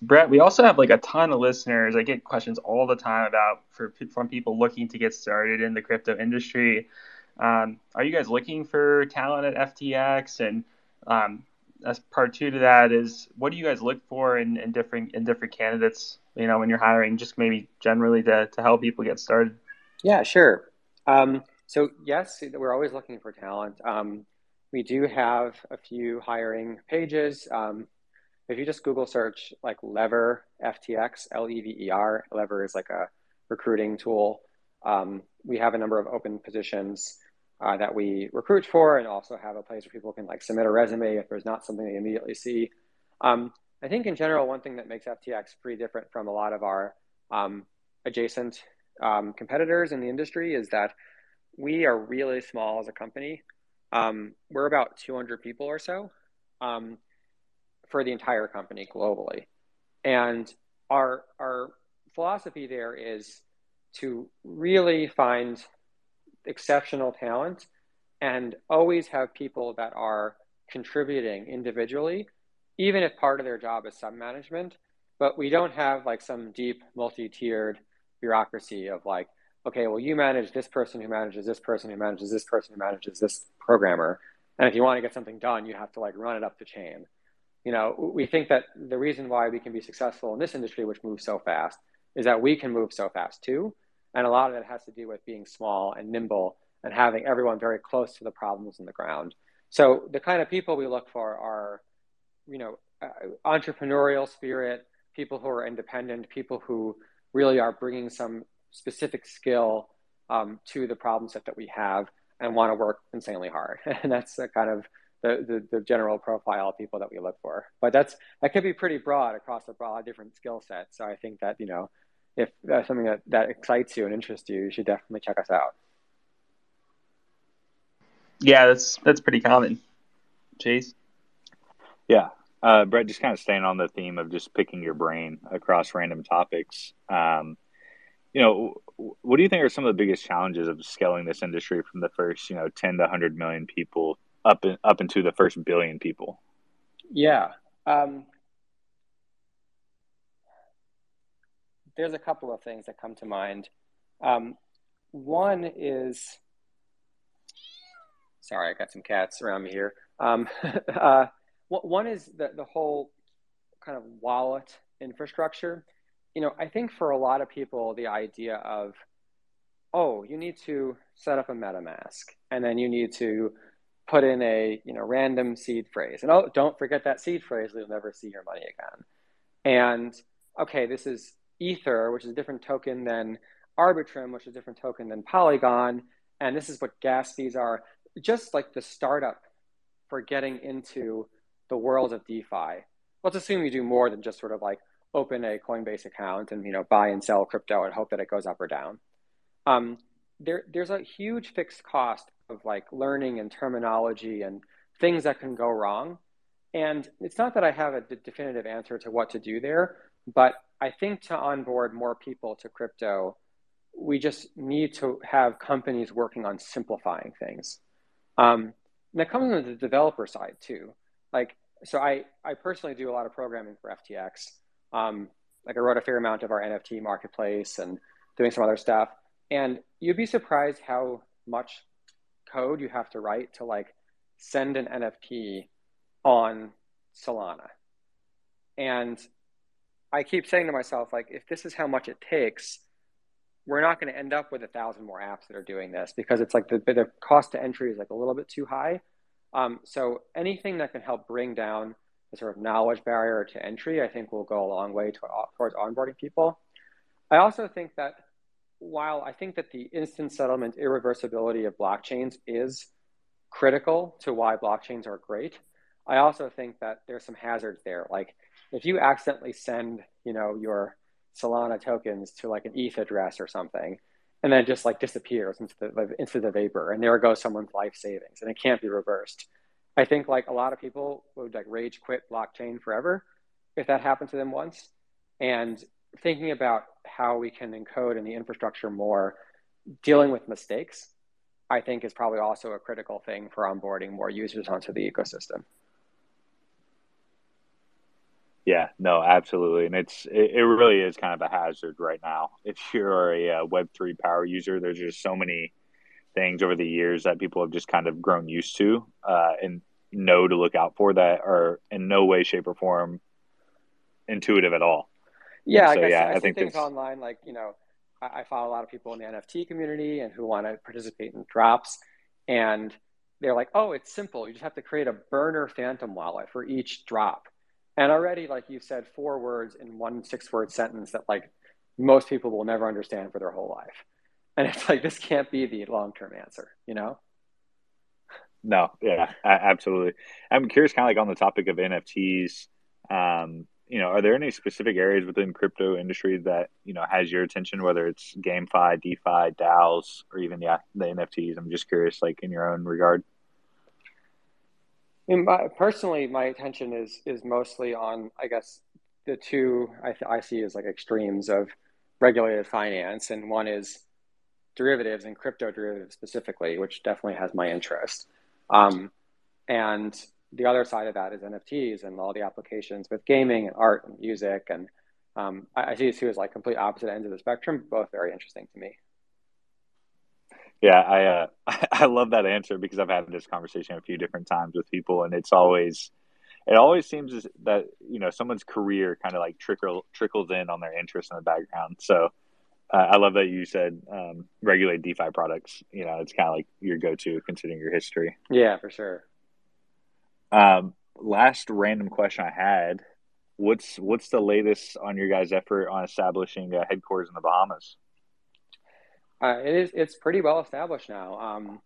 Brett, we also have like a ton of listeners. I get questions all the time about for from people looking to get started in the crypto industry. Um, are you guys looking for talent at FTX? And um, as part two to that is, what do you guys look for in, in different in different candidates? You know, when you're hiring, just maybe generally to to help people get started. Yeah, sure. Um, so yes, we're always looking for talent. Um, we do have a few hiring pages. If you just Google search like Lever FTX, L E V E R, Lever is like a recruiting tool. Um, we have a number of open positions uh, that we recruit for, and also have a place where people can like submit a resume if there's not something they immediately see. Um, I think in general, one thing that makes FTX pretty different from a lot of our um, adjacent um, competitors in the industry is that we are really small as a company. Um, we're about 200 people or so um, for the entire company globally. And our, our philosophy there is to really find exceptional talent and always have people that are contributing individually, even if part of their job is sub management. But we don't have like some deep multi tiered bureaucracy of like, okay, well, you manage this person who manages this person who manages this person who manages this programmer. And if you want to get something done, you have to like run it up the chain. You know, we think that the reason why we can be successful in this industry, which moves so fast, is that we can move so fast too. And a lot of it has to do with being small and nimble and having everyone very close to the problems in the ground. So the kind of people we look for are, you know, uh, entrepreneurial spirit, people who are independent, people who really are bringing some specific skill um, to the problem set that we have and want to work insanely hard. and that's the kind of the, the, the, general profile of people that we look for. But that's that could be pretty broad across a broad different skill sets. So I think that, you know, if that's something that, that excites you and interests you, you should definitely check us out. Yeah, that's that's pretty common. Chase? Yeah. Uh, Brett, just kind of staying on the theme of just picking your brain across random topics. Um, you know, what do you think are some of the biggest challenges of scaling this industry from the first, you know, 10 to 100 million people up in, up into the first billion people? Yeah. Um, there's a couple of things that come to mind. Um, one is, sorry, I got some cats around me here. Um, uh, one is the, the whole kind of wallet infrastructure you know, I think for a lot of people, the idea of, oh, you need to set up a MetaMask and then you need to put in a, you know, random seed phrase. And oh, don't forget that seed phrase, you'll never see your money again. And okay, this is Ether, which is a different token than Arbitrum, which is a different token than Polygon. And this is what gas fees are. Just like the startup for getting into the world of DeFi. Let's assume you do more than just sort of like, open a Coinbase account and you know buy and sell crypto and hope that it goes up or down. Um, there, there's a huge fixed cost of like learning and terminology and things that can go wrong. And it's not that I have a definitive answer to what to do there, but I think to onboard more people to crypto, we just need to have companies working on simplifying things. Um, and that comes on the developer side too. Like, so I, I personally do a lot of programming for FTX. Um, like I wrote a fair amount of our NFT marketplace and doing some other stuff. And you'd be surprised how much code you have to write to like send an NFT on Solana. And I keep saying to myself, like, if this is how much it takes, we're not going to end up with a thousand more apps that are doing this because it's like the, the cost to entry is like a little bit too high. Um, so anything that can help bring down the sort of knowledge barrier to entry, I think will go a long way to, towards onboarding people. I also think that while I think that the instant settlement irreversibility of blockchains is critical to why blockchains are great, I also think that there's some hazards there. Like if you accidentally send, you know, your Solana tokens to like an ETH address or something, and then it just like disappears into the into the vapor, and there goes someone's life savings, and it can't be reversed. I think like a lot of people would like rage quit blockchain forever if that happened to them once. And thinking about how we can encode in the infrastructure more, dealing with mistakes, I think is probably also a critical thing for onboarding more users onto the ecosystem. Yeah, no, absolutely, and it's it, it really is kind of a hazard right now. If you're a, uh, Web three power user, there's just so many things over the years that people have just kind of grown used to uh, and know to look out for that are in no way, shape, or form intuitive at all. Yeah, And I guess yeah, I, I think things online like you know I, I follow a lot of people in the NFT community and who want to participate in drops, and they're like, oh, it's simple. You just have to create a burner phantom wallet for each drop, and already like you said, four words in one six word sentence that like most people will never understand for their whole life, and it's like this can't be the long term answer, you know? No, yeah, absolutely. I'm curious, kind of like on the topic of NFTs. Um, you know, are there any specific areas within crypto industry that you know has your attention, whether it's GameFi, DeFi, DAOs, or even yeah, the NFTs? I'm just curious, like in your own regard. My, personally, my attention is is mostly on, I guess, the two I, th- I see as like extremes of regulated finance, and one is derivatives and crypto derivatives specifically, which definitely has my interest. Um, and the other side of that is NFTs and all the applications with gaming and art and music, and um, I, I see these two as like complete opposite ends of the spectrum, both very interesting to me. Yeah, I uh, I love that answer because I've had this conversation a few different times with people, and it's always it always seems that you know someone's career kind of like trickle trickles in on their interest in the background. So uh, I love that you said um, regulated DeFi products. You know, it's kind of like your go-to considering your history. Yeah, for sure. Um, last random question I had: What's what's the latest on your guys' effort on establishing a headquarters in the Bahamas? Uh, it is. It's pretty well established now. Um,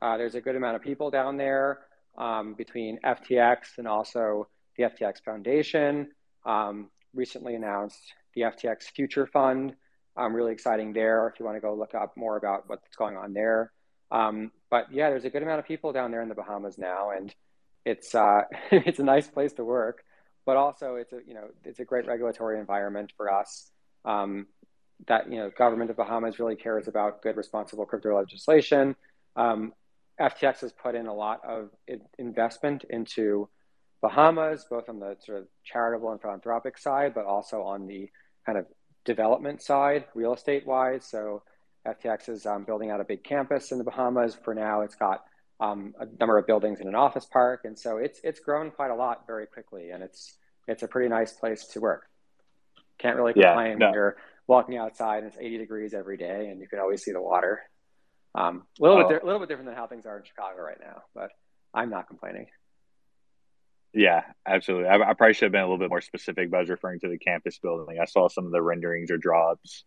uh, there's a good amount of people down there um, between FTX and also the FTX Foundation. Um, recently announced the FTX Future Fund. Um, really exciting there. If you want to go look up more about what's going on there. Um, but yeah, there's a good amount of people down there in the Bahamas now, and it's uh, it's a nice place to work. But also, it's a you know it's a great regulatory environment for us. Um, that you know government of Bahamas really cares about good responsible crypto legislation. Um, FTX has put in a lot of investment into Bahamas, both on the sort of charitable and philanthropic side, but also on the kind of development side, real estate wise. So FTX is um, building out a big campus in the Bahamas. For now, it's got um, a number of buildings in an office park, and so it's it's grown quite a lot very quickly, and it's it's a pretty nice place to work. Can't really Yeah, complain no. when you're walking outside and it's 80 degrees every day, and you can always see the water. Um, a little Oh. bit, a little bit different than how things are in Chicago right now, but I'm not complaining. Yeah, absolutely. I, I probably should have been a little bit more specific, but I was referring to the campus building. I saw some of the renderings or drops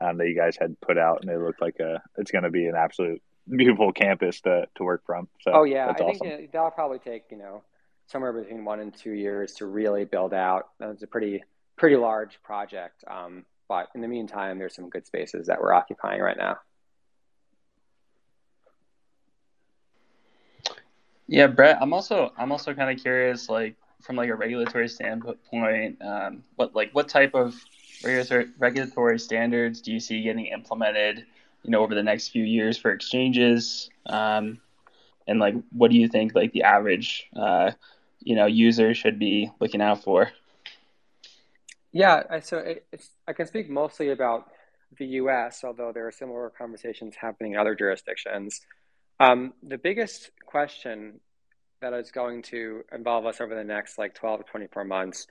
um, that you guys had put out, and it looked like a it's going to be an absolute beautiful campus to, to work from. So Oh yeah, that's I awesome. think that'll probably take you know somewhere between one and two years to really build out. It's a pretty pretty large project, um, but in the meantime, there's some good spaces that we're occupying right now. Yeah, Brett, I'm also I'm also kind of curious, like from like a regulatory standpoint, um, what like what type of regulatory regulatory standards do you see getting implemented, you know, over the next few years for exchanges, um, and like what do you think like the average, uh, you know, user should be looking out for? Yeah, so I can speak mostly about the U.S., although there are similar conversations happening in other jurisdictions. Um, the biggest question that is going to involve us over the next like 12 to 24 months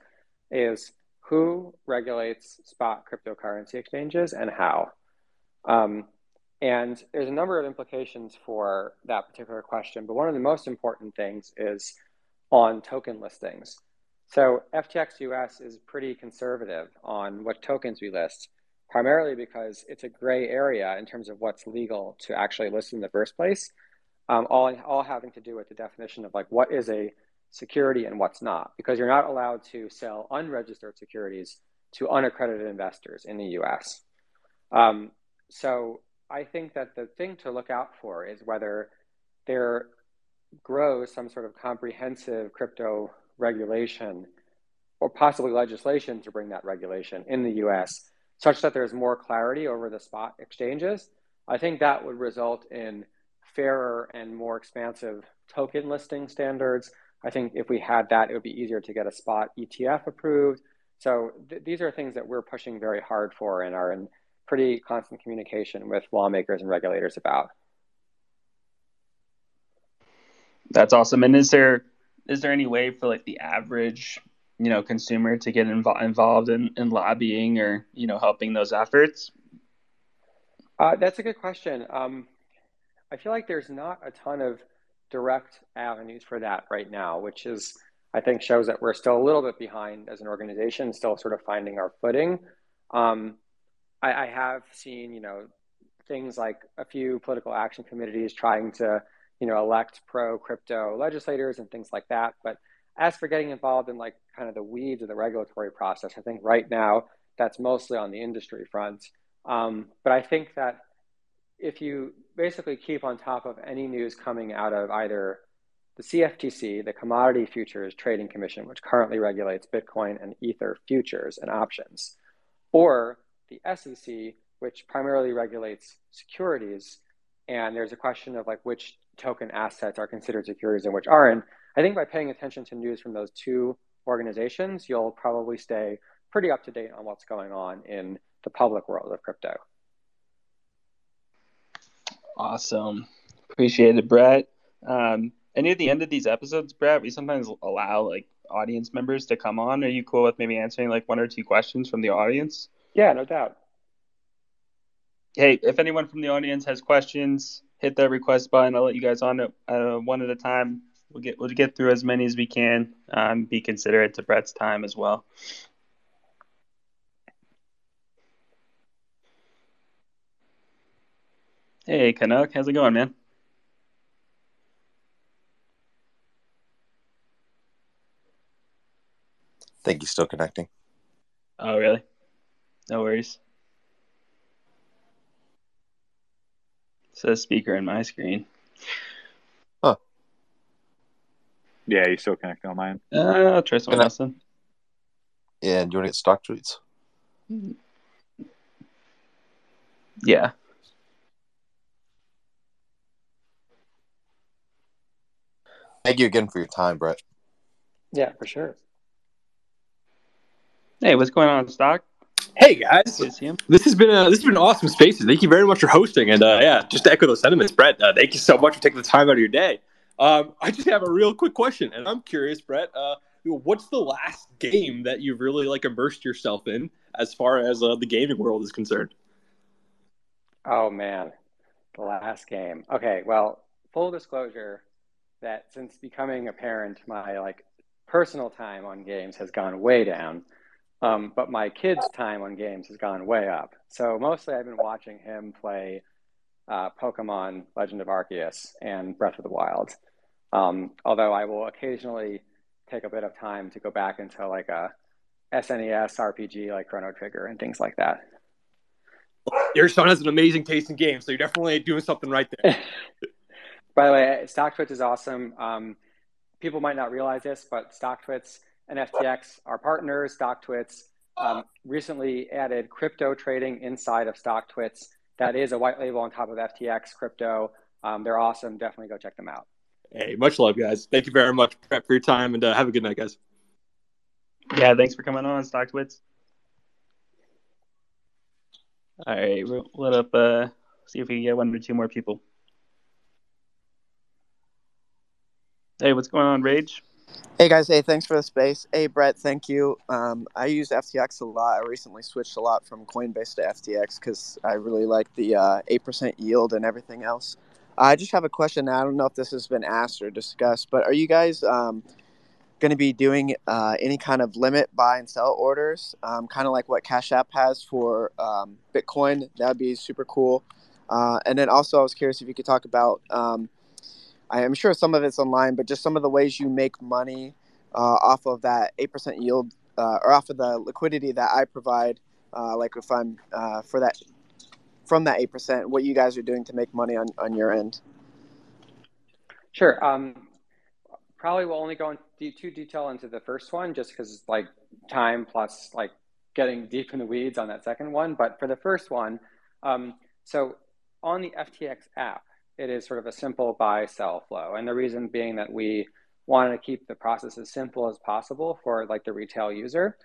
is who regulates spot cryptocurrency exchanges and how. Um, and there's a number of implications for that particular question, but one of the most important things is on token listings. So FTX US is pretty conservative on what tokens we list, primarily because it's a gray area in terms of what's legal to actually list in the first place. Um, all, all having to do with the definition of like what is a security and what's not, because you're not allowed to sell unregistered securities to unaccredited investors in the US. Um, so I think that the thing to look out for is whether there grows some sort of comprehensive crypto regulation or possibly legislation to bring that regulation in the US such that there's more clarity over the spot exchanges. I think that would result in fairer and more expansive token listing standards. I think if we had that, it would be easier to get a spot ETF approved. So th- these are things that we're pushing very hard for and are in pretty constant communication with lawmakers and regulators about. That's awesome. And is there is there any way for like the average you know consumer to get invo- involved in, in lobbying or you know helping those efforts? Uh, that's a good question. Um, I feel like there's not a ton of direct avenues for that right now, which is I think shows that we're still a little bit behind as an organization, still sort of finding our footing. Um, I, I have seen, you know, things like a few political action committees trying to, you know, elect pro crypto legislators and things like that. But as for getting involved in like kind of the weeds of the regulatory process, I think right now that's mostly on the industry front. Um, but I think that if you basically keep on top of any news coming out of either the CFTC, the Commodity Futures Trading Commission, which currently regulates Bitcoin and Ether futures and options, or the SEC, which primarily regulates securities, and there's a question of like which token assets are considered securities and which aren't. I think by paying attention to news from those two organizations, you'll probably stay pretty up to date on what's going on in the public world of crypto. Awesome. Appreciate it, Brett. Um, and at the end of these episodes, Brett, we sometimes allow like audience members to come on. Are you cool with maybe answering like one or two questions from the audience? Yeah, no doubt. Hey, if anyone from the audience has questions, hit that request button. I'll let you guys on it uh, one at a time. We'll get we'll get through as many as we can. Um, be considerate to Brett's time as well. Hey, Canuck, how's it going, man? Think he's still connecting. Oh, really? No worries. It says speaker in my screen. Yeah, you still connecting on mine. Uh, I'll try someone Can I- else then. Yeah, do you want to get StockTwits? Yeah. Thank you again for your time, Brett. Yeah, for sure. Hey, what's going on, Stock? Hey guys, Good to see him. this has been a this has been awesome spaces. Thank you very much for hosting, and uh, yeah, just to echo those sentiments, Brett. Uh, thank you so much for taking the time out of your day. Um, I just have a real quick question, and I'm curious, Brett. Uh, what's the last game that you've really like immersed yourself in, as far as uh, the gaming world is concerned? Oh man, the last game. Okay, well, full disclosure that since becoming a parent, my like personal time on games has gone way down. Um, but my kid's time on games has gone way up. So mostly I've been watching him play uh, Pokemon Legend of Arceus and Breath of the Wild. Um, although I will occasionally take a bit of time to go back into like a SNES RPG like Chrono Trigger and things like that. Your son has an amazing taste in games, so you're definitely doing something right there. By the way, StockTwits is awesome. Um, people might not realize this, but StockTwits and FTX are partners. StockTwits um, recently added crypto trading inside of StockTwits. That is a white label on top of FTX crypto. Um, they're awesome. Definitely go check them out. hey, much love, guys. Thank you very much for your time, and uh, have a good night, guys. Yeah, thanks for coming on, Stocktwits. All right, we'll let up. Uh, see if we can get one or two more people. Hey, what's going on, Rage? Hey guys, hey, thanks for the space. Hey Brett, thank you. Um, I use FTX a lot. I recently switched a lot from Coinbase to FTX because I really like the uh, 8% yield and everything else. I just have a question. I don't know if this has been asked or discussed, but are you guys um, going to be doing uh, any kind of limit buy and sell orders, um, kind of like what Cash App has for um, Bitcoin? That would be super cool. Uh, and then also, I was curious if you could talk about. Um, I am sure some of it's online, but just some of the ways you make money uh, off of that eight percent yield uh, or off of the liquidity that I provide. Uh, like if I'm uh, for that from that eight percent, what you guys are doing to make money on, on your end. Sure. Um, probably will only go into too detail into the first one just because it's like time plus like getting deep in the weeds on that second one. But for the first one, um, so on the FTX app, it is sort of a simple buy sell flow. And the reason being that we wanted to keep the process as simple as possible for like the retail user.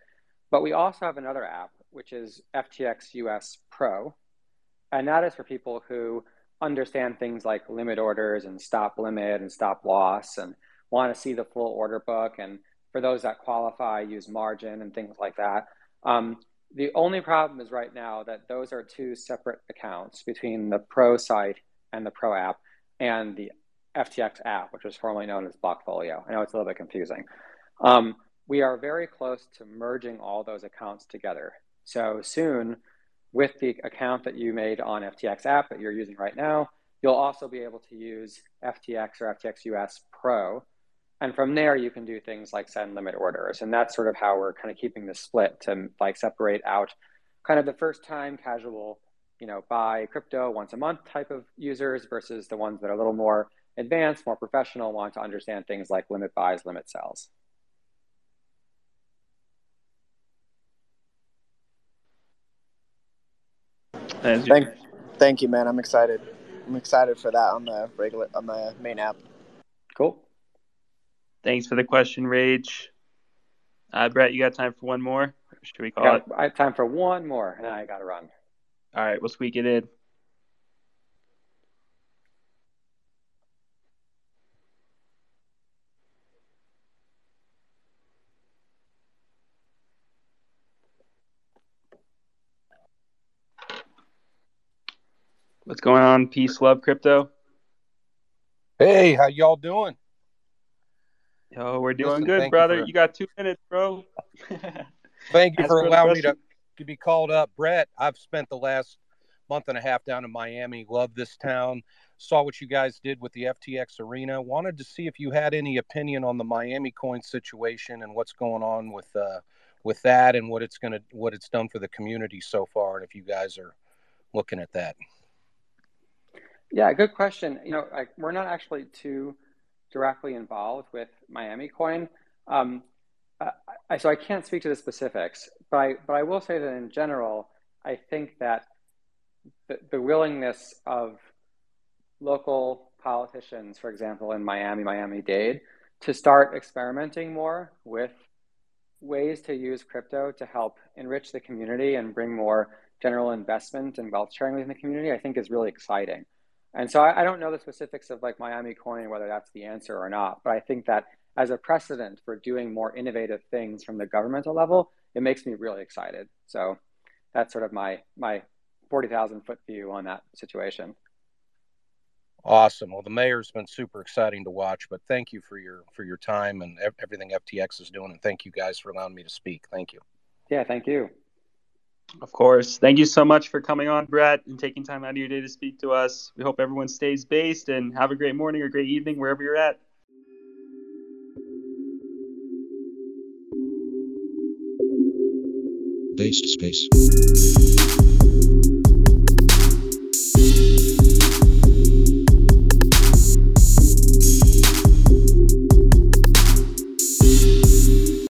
But we also have another app, which is FTX US Pro. And that is for people who understand things like limit orders and stop limit and stop loss and want to see the full order book. And for those that qualify, use margin and things like that. Um, the only problem is right now that those are two separate accounts between the Pro site and the Pro app and the FTX app, which was formerly known as Blockfolio. I know it's a little bit confusing. Um, we are very close to merging all those accounts together. So soon, with the account that you made on FTX app that you're using right now, you'll also be able to use FTX or FTX US Pro. And from there, you can do things like send limit orders. And that's sort of how we're kind of keeping the split to like separate out kind of the first time casual, you know, buy crypto once a month type of users versus the ones that are a little more advanced, more professional, want to understand things like limit buys, limit sells. Thank, thank you, man. I'm excited. I'm excited for that on the regular on the main app. Cool. Thanks for the question, Rage. Uh, Brett, you got time for one more? should we call got, it? I have time for one more, and I got to run. All right, we'll squeak it in. What's going on? Peace, love, crypto. Hey, how y'all doing? Yo, we're doing Listen, good, thank you brother. for- You, got two minutes, bro. Thank you for allowing me to. To be called up. Brett, I've spent the last month and a half down in Miami. Love this town. Saw what you guys did with the FTX arena. Wanted to see if you had any opinion on the Miami coin situation and what's going on with uh, with that and what it's gonna what it's done for the community so far, and if you guys are looking at that. Yeah, good question. You know, like we're not actually too directly involved with Miami Coin, um, I, so I can't speak to the specifics. But I, but I will say that in general, I think that the, the willingness of local politicians, for example, in Miami, Miami Dade, to start experimenting more with ways to use crypto to help enrich the community and bring more general investment and wealth sharing within the community, I think is really exciting. And so I, I don't know the specifics of like Miami Coin, whether that's the answer or not, but I think that as a precedent for doing more innovative things from the governmental level, it makes me really excited. So that's sort of my my forty thousand foot view on that situation. Awesome. Well, the mayor's been super exciting to watch, but thank you for your for your time and everything FTX is doing, and thank you guys for allowing me to speak. Thank you. Yeah, thank you. Of course. Thank you so much for coming on, Brett, and taking time out of your day to speak to us. We hope everyone stays based and have a great morning or great evening wherever you're at. based space.